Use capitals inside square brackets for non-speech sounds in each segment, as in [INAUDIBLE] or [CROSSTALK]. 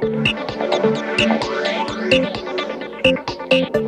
Thank you.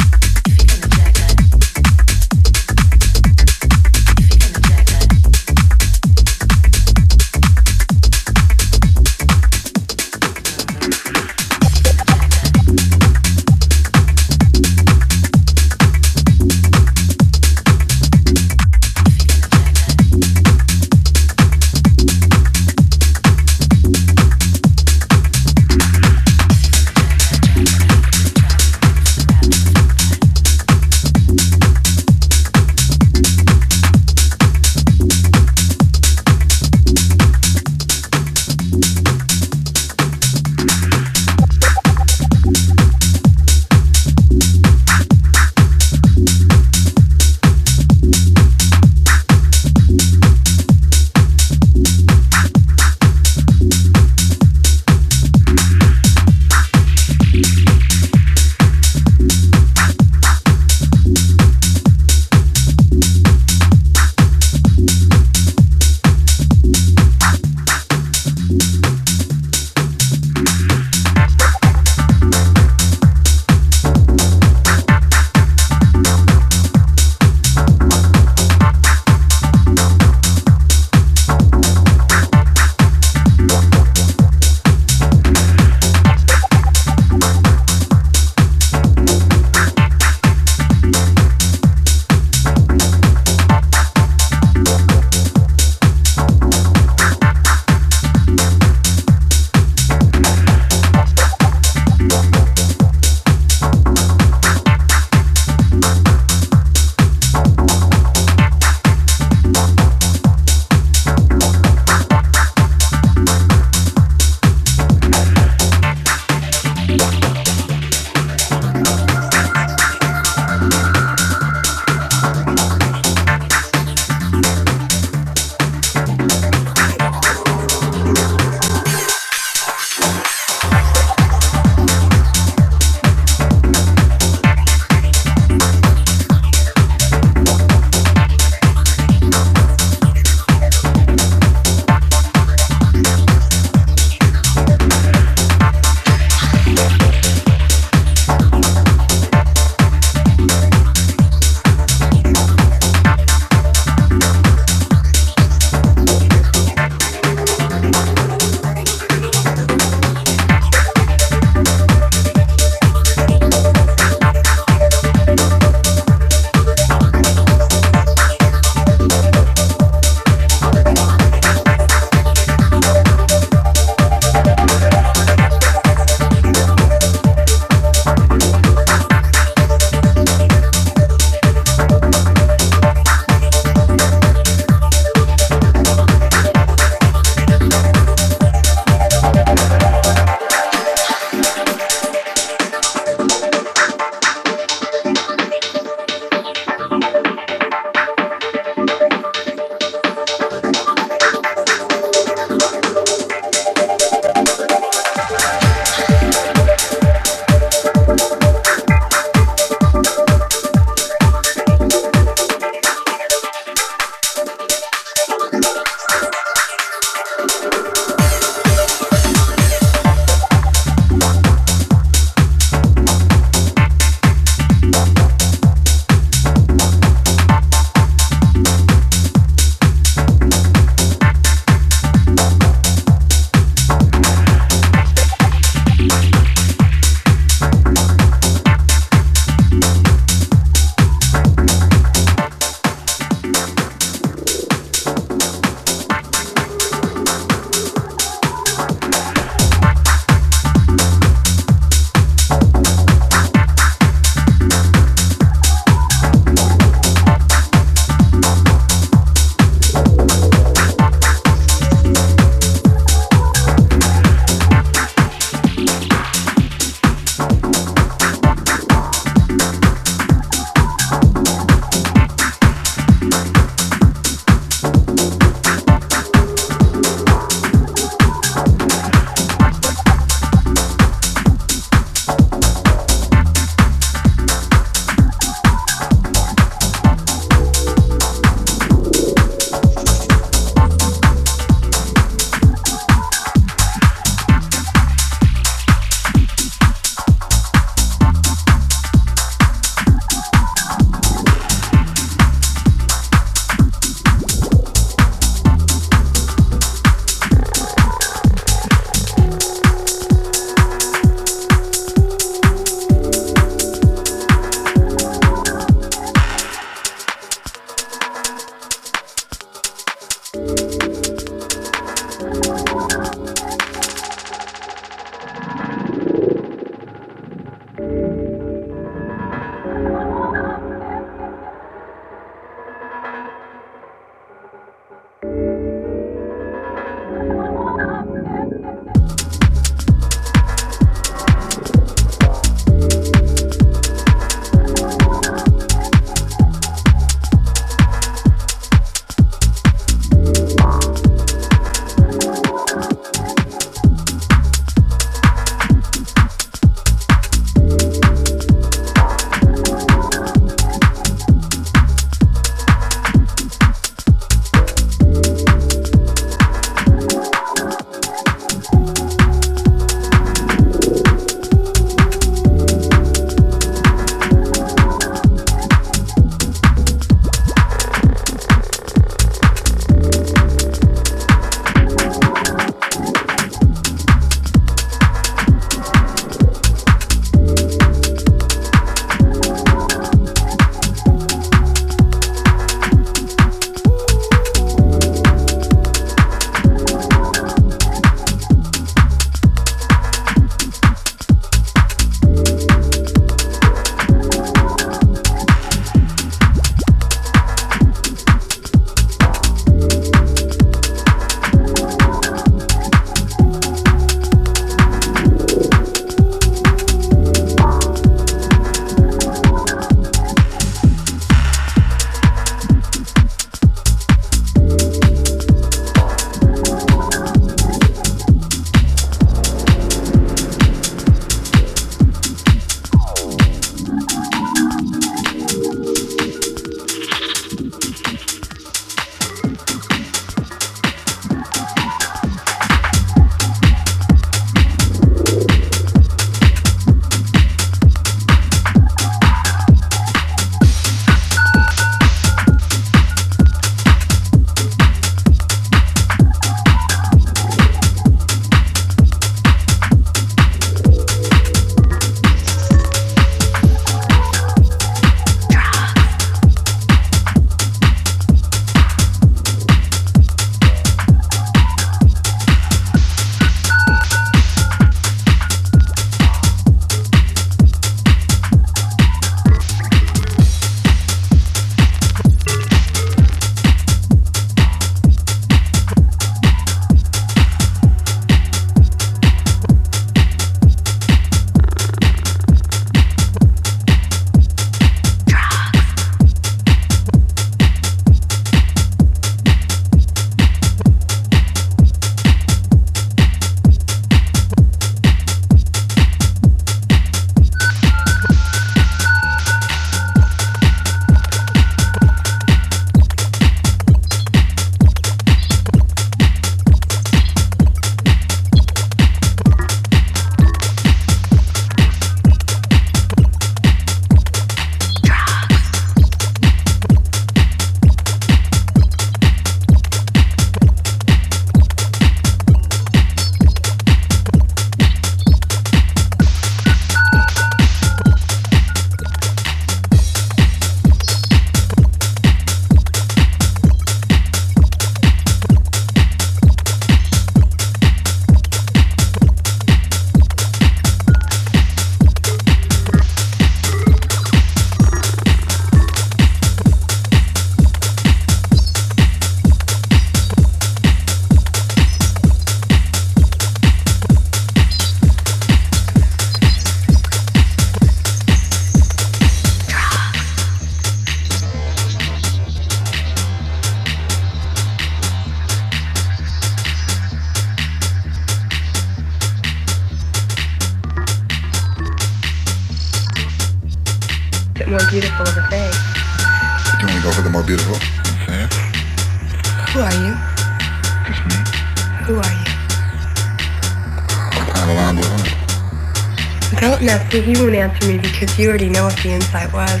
Because you already know what the insight was.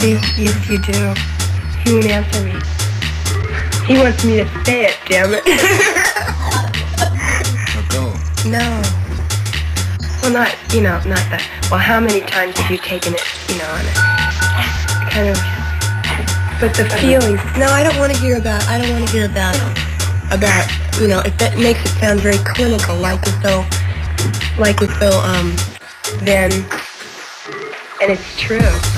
See, yes you do. He won't answer me. He wants me to say it, damn it. [LAUGHS] No. Well not you know, not that well how many times have you taken it, you know, on it? Kind of but the feelings no, I don't wanna hear about I don't wanna hear about about you know, if that makes it sound very clinical, like as though like as though um then and it's true.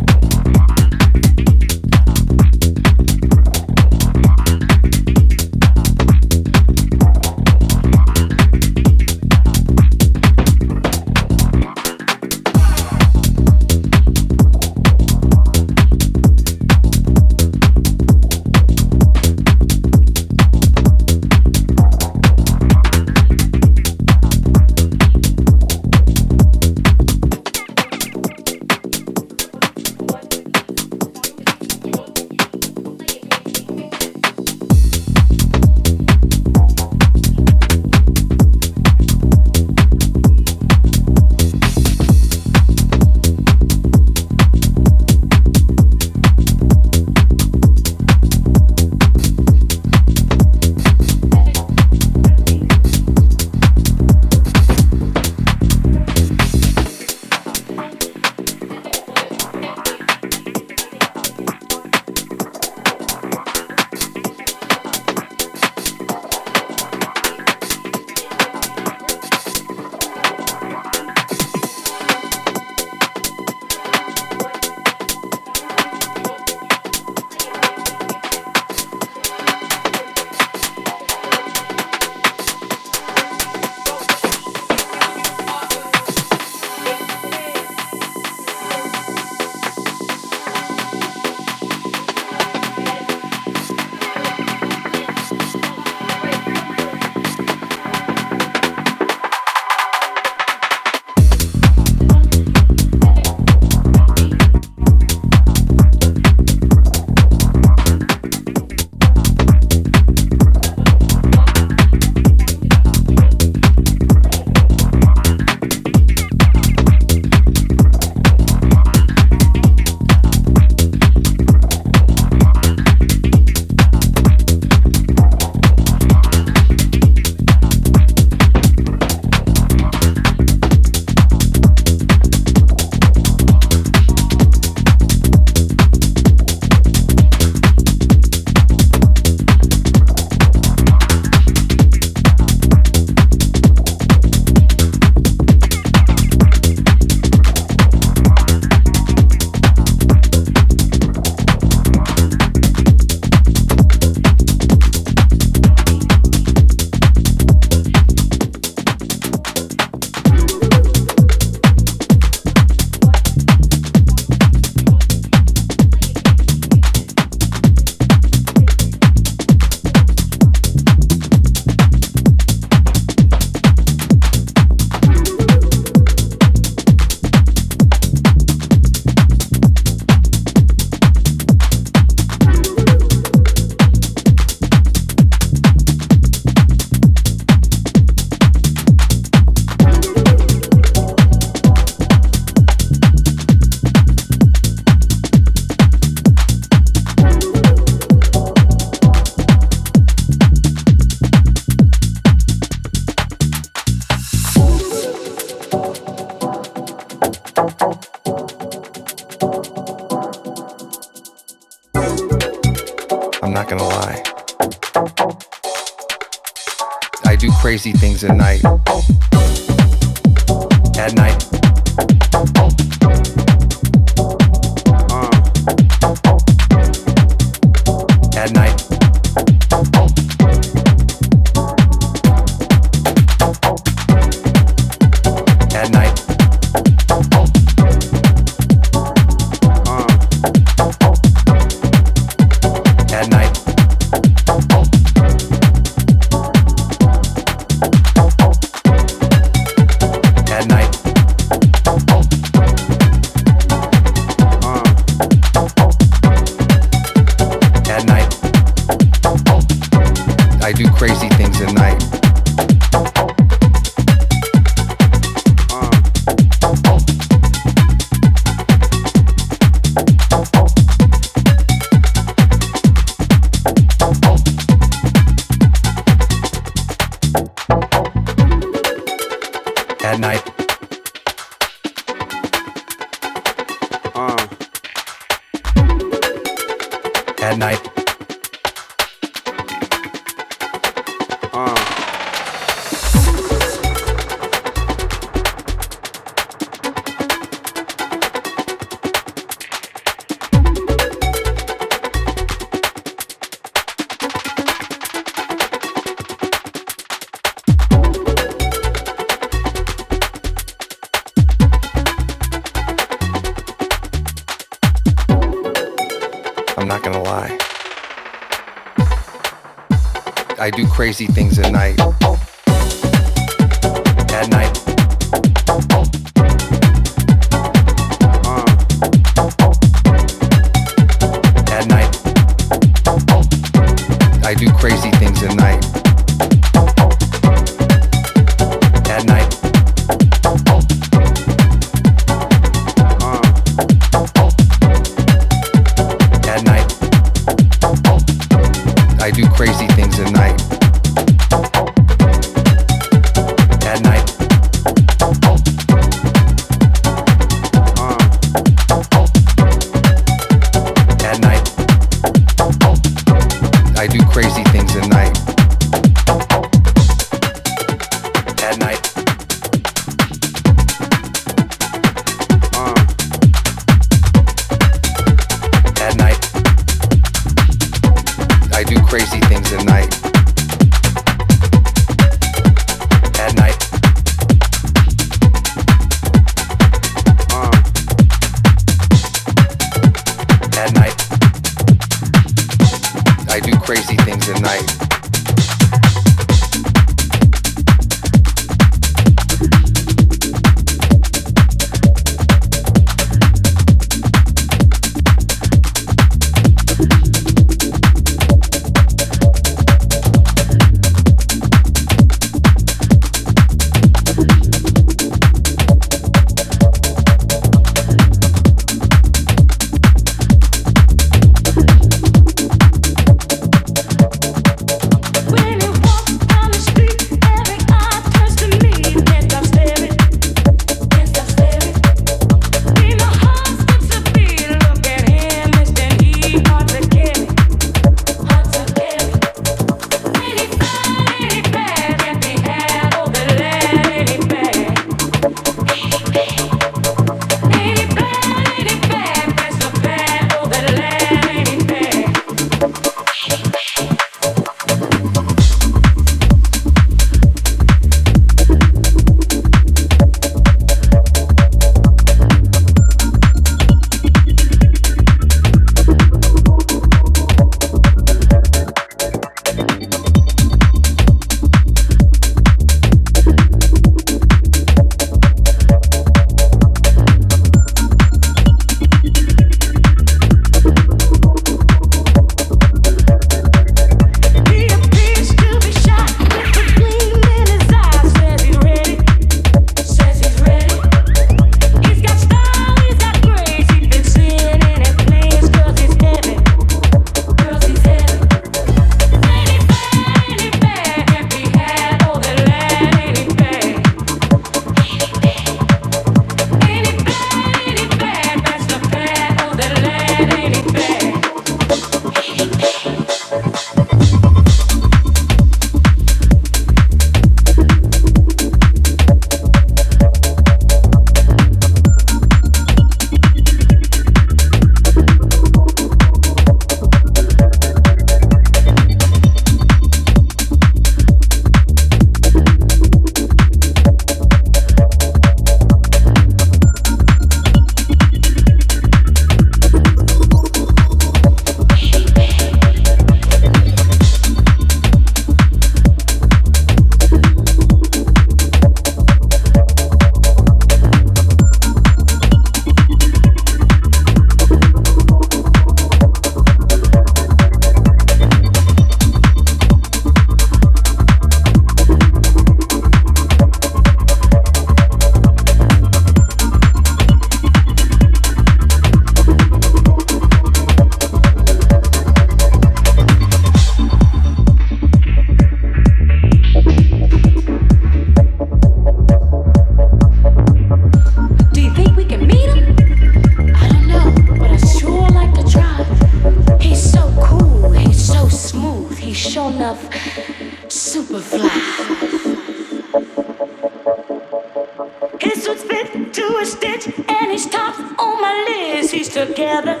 His suit's fit to a stitch, and his top's on my list. He's together.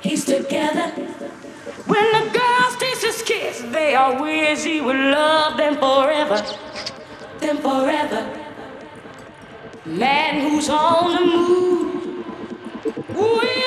He's together. When the girls taste his kiss, they are wish he would love them forever. Them forever. Man who's on the move. Wheels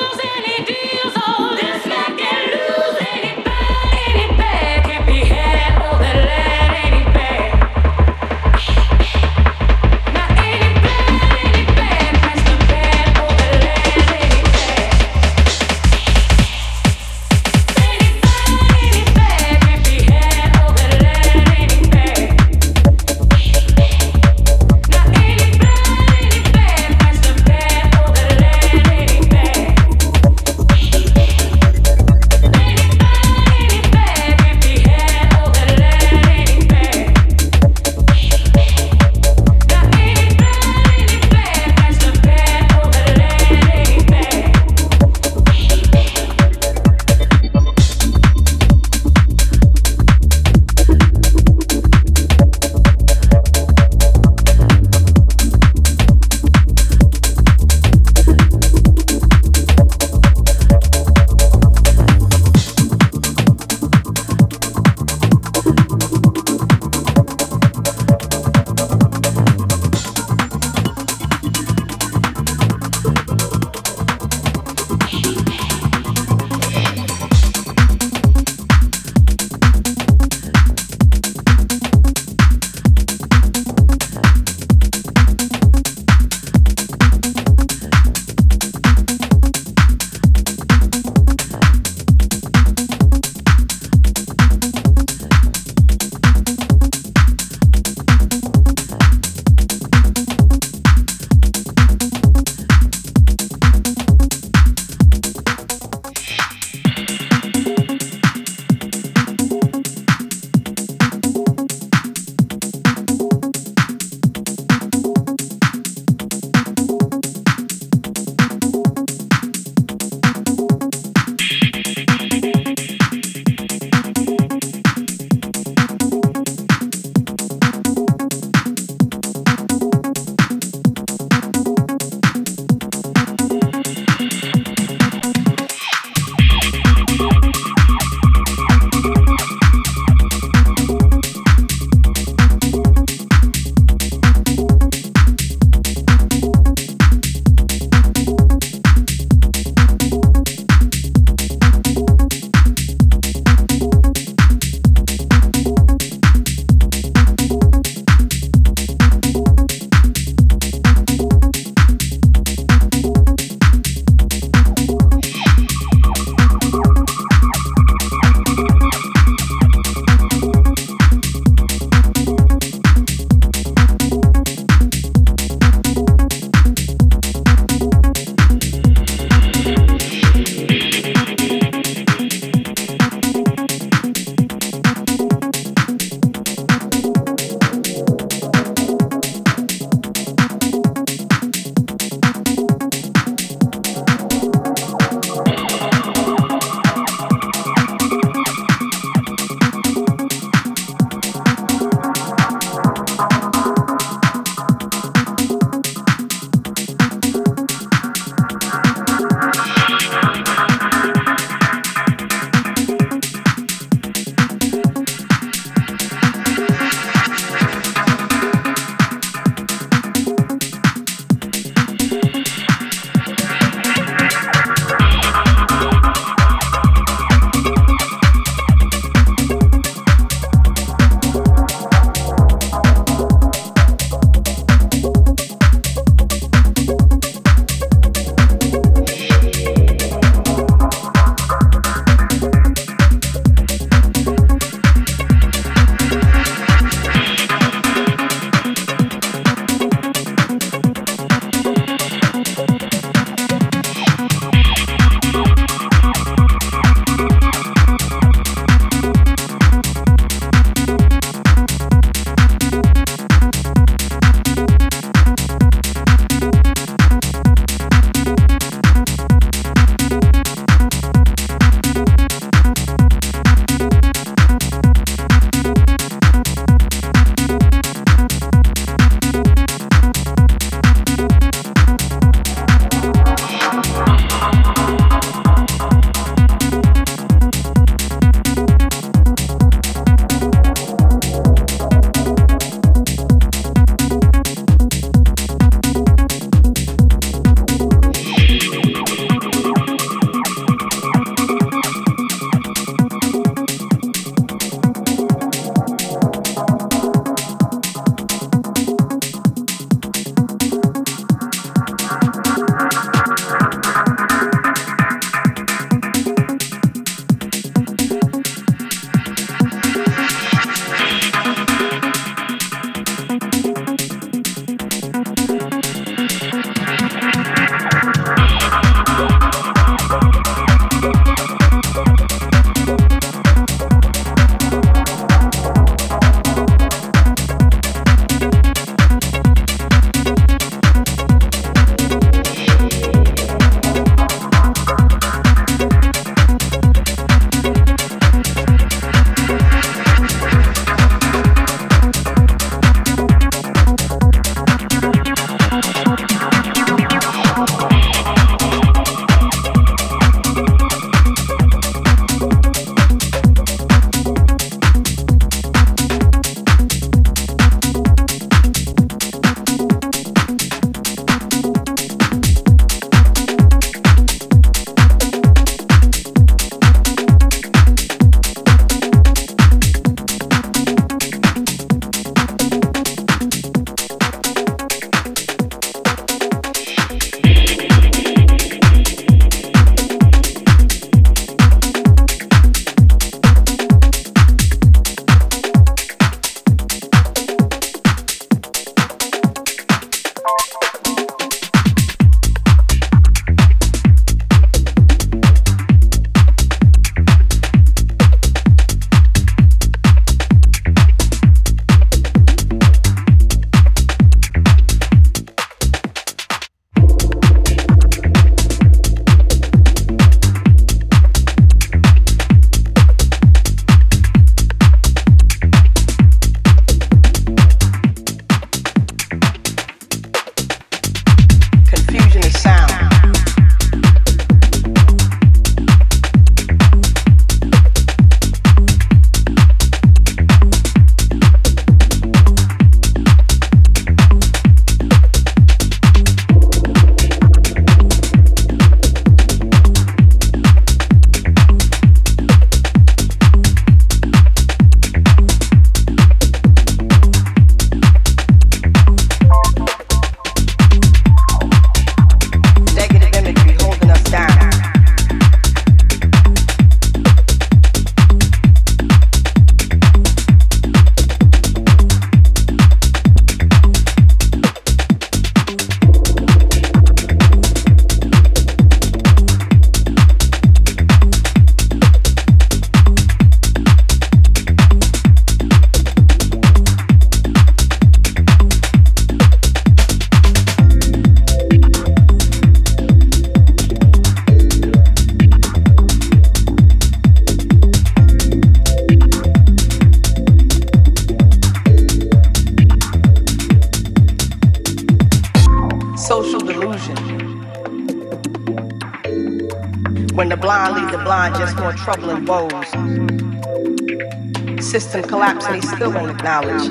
System collapse and he still won't acknowledge.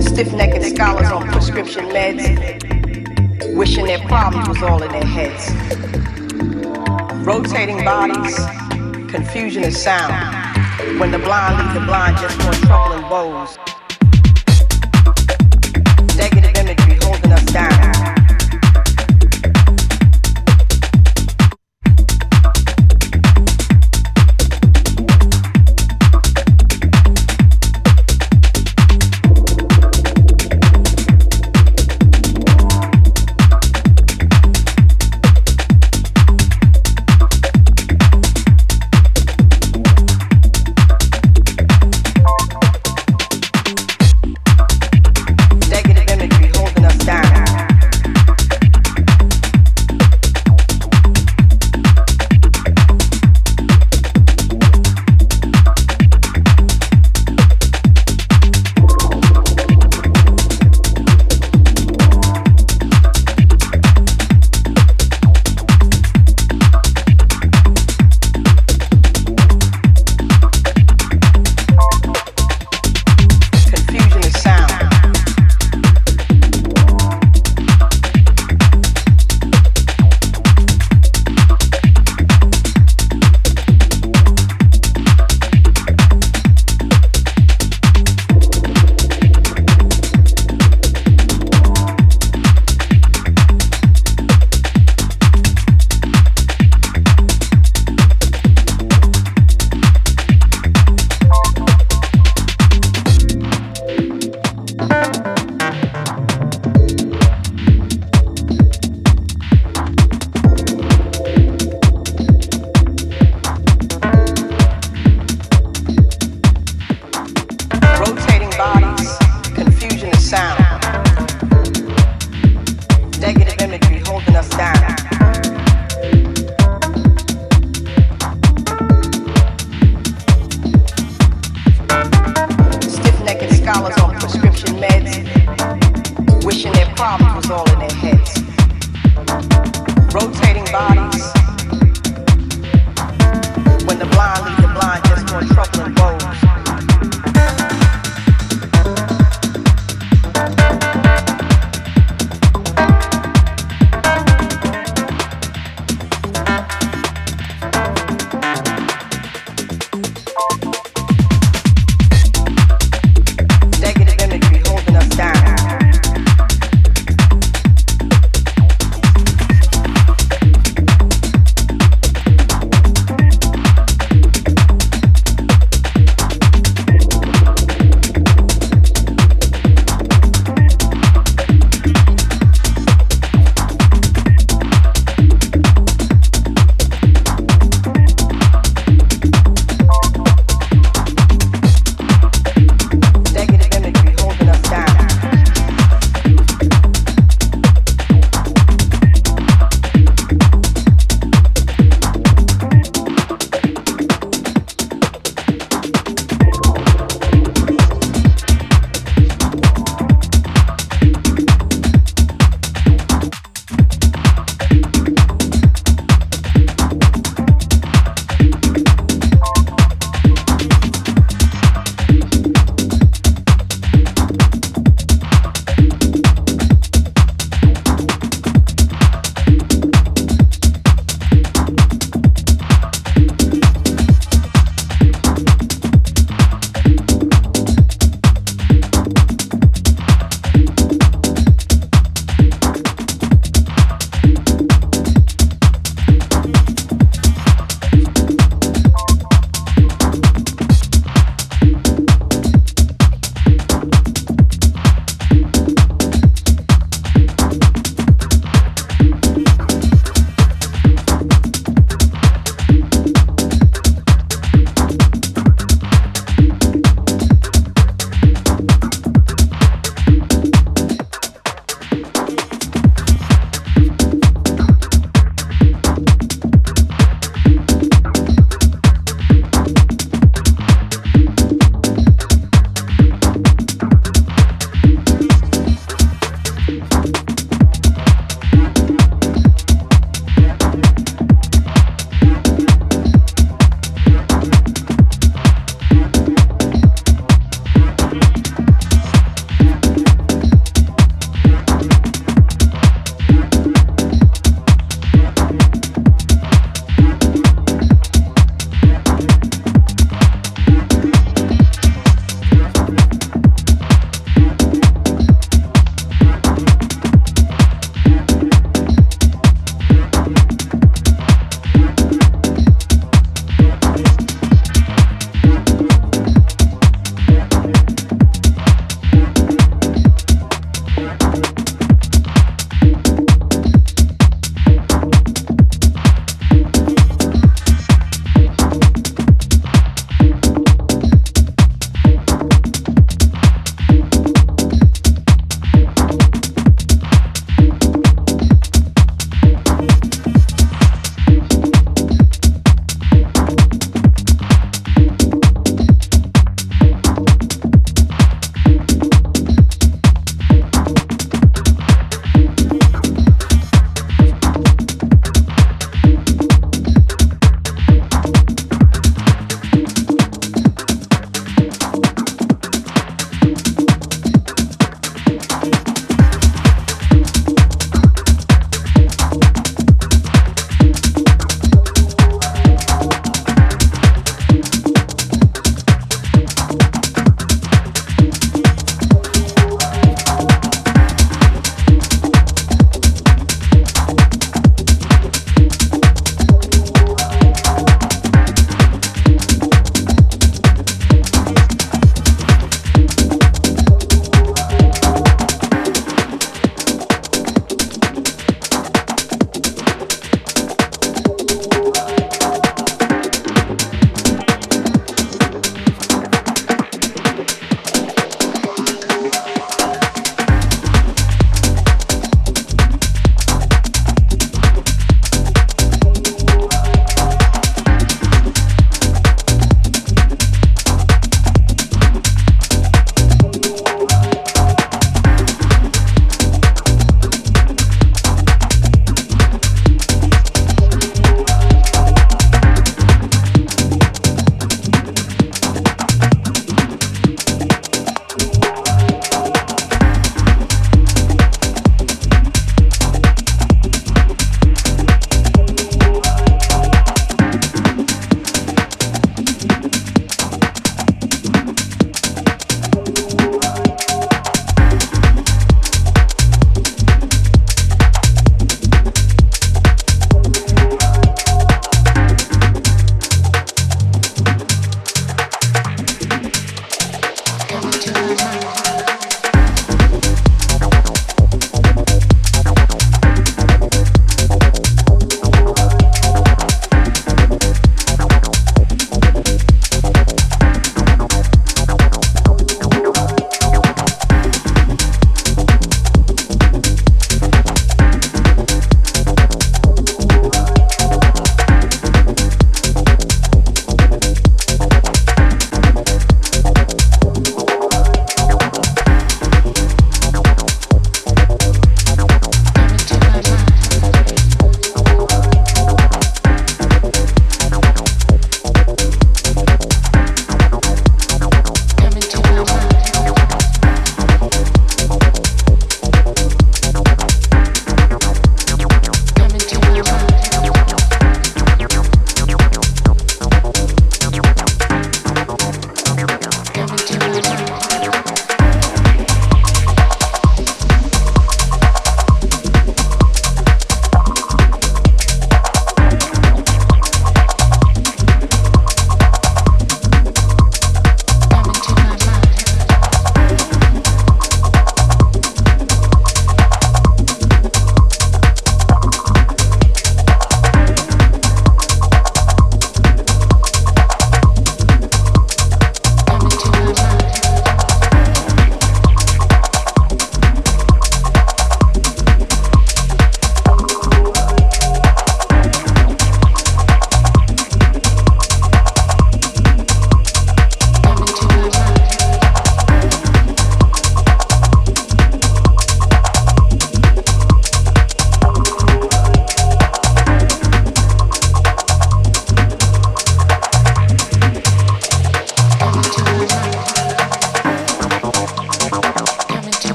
Stiff-necked scholars on prescription meds, wishing their problems was all in their heads. Rotating bodies, confusion of sound. When the blind lead the blind, just more trouble and woes.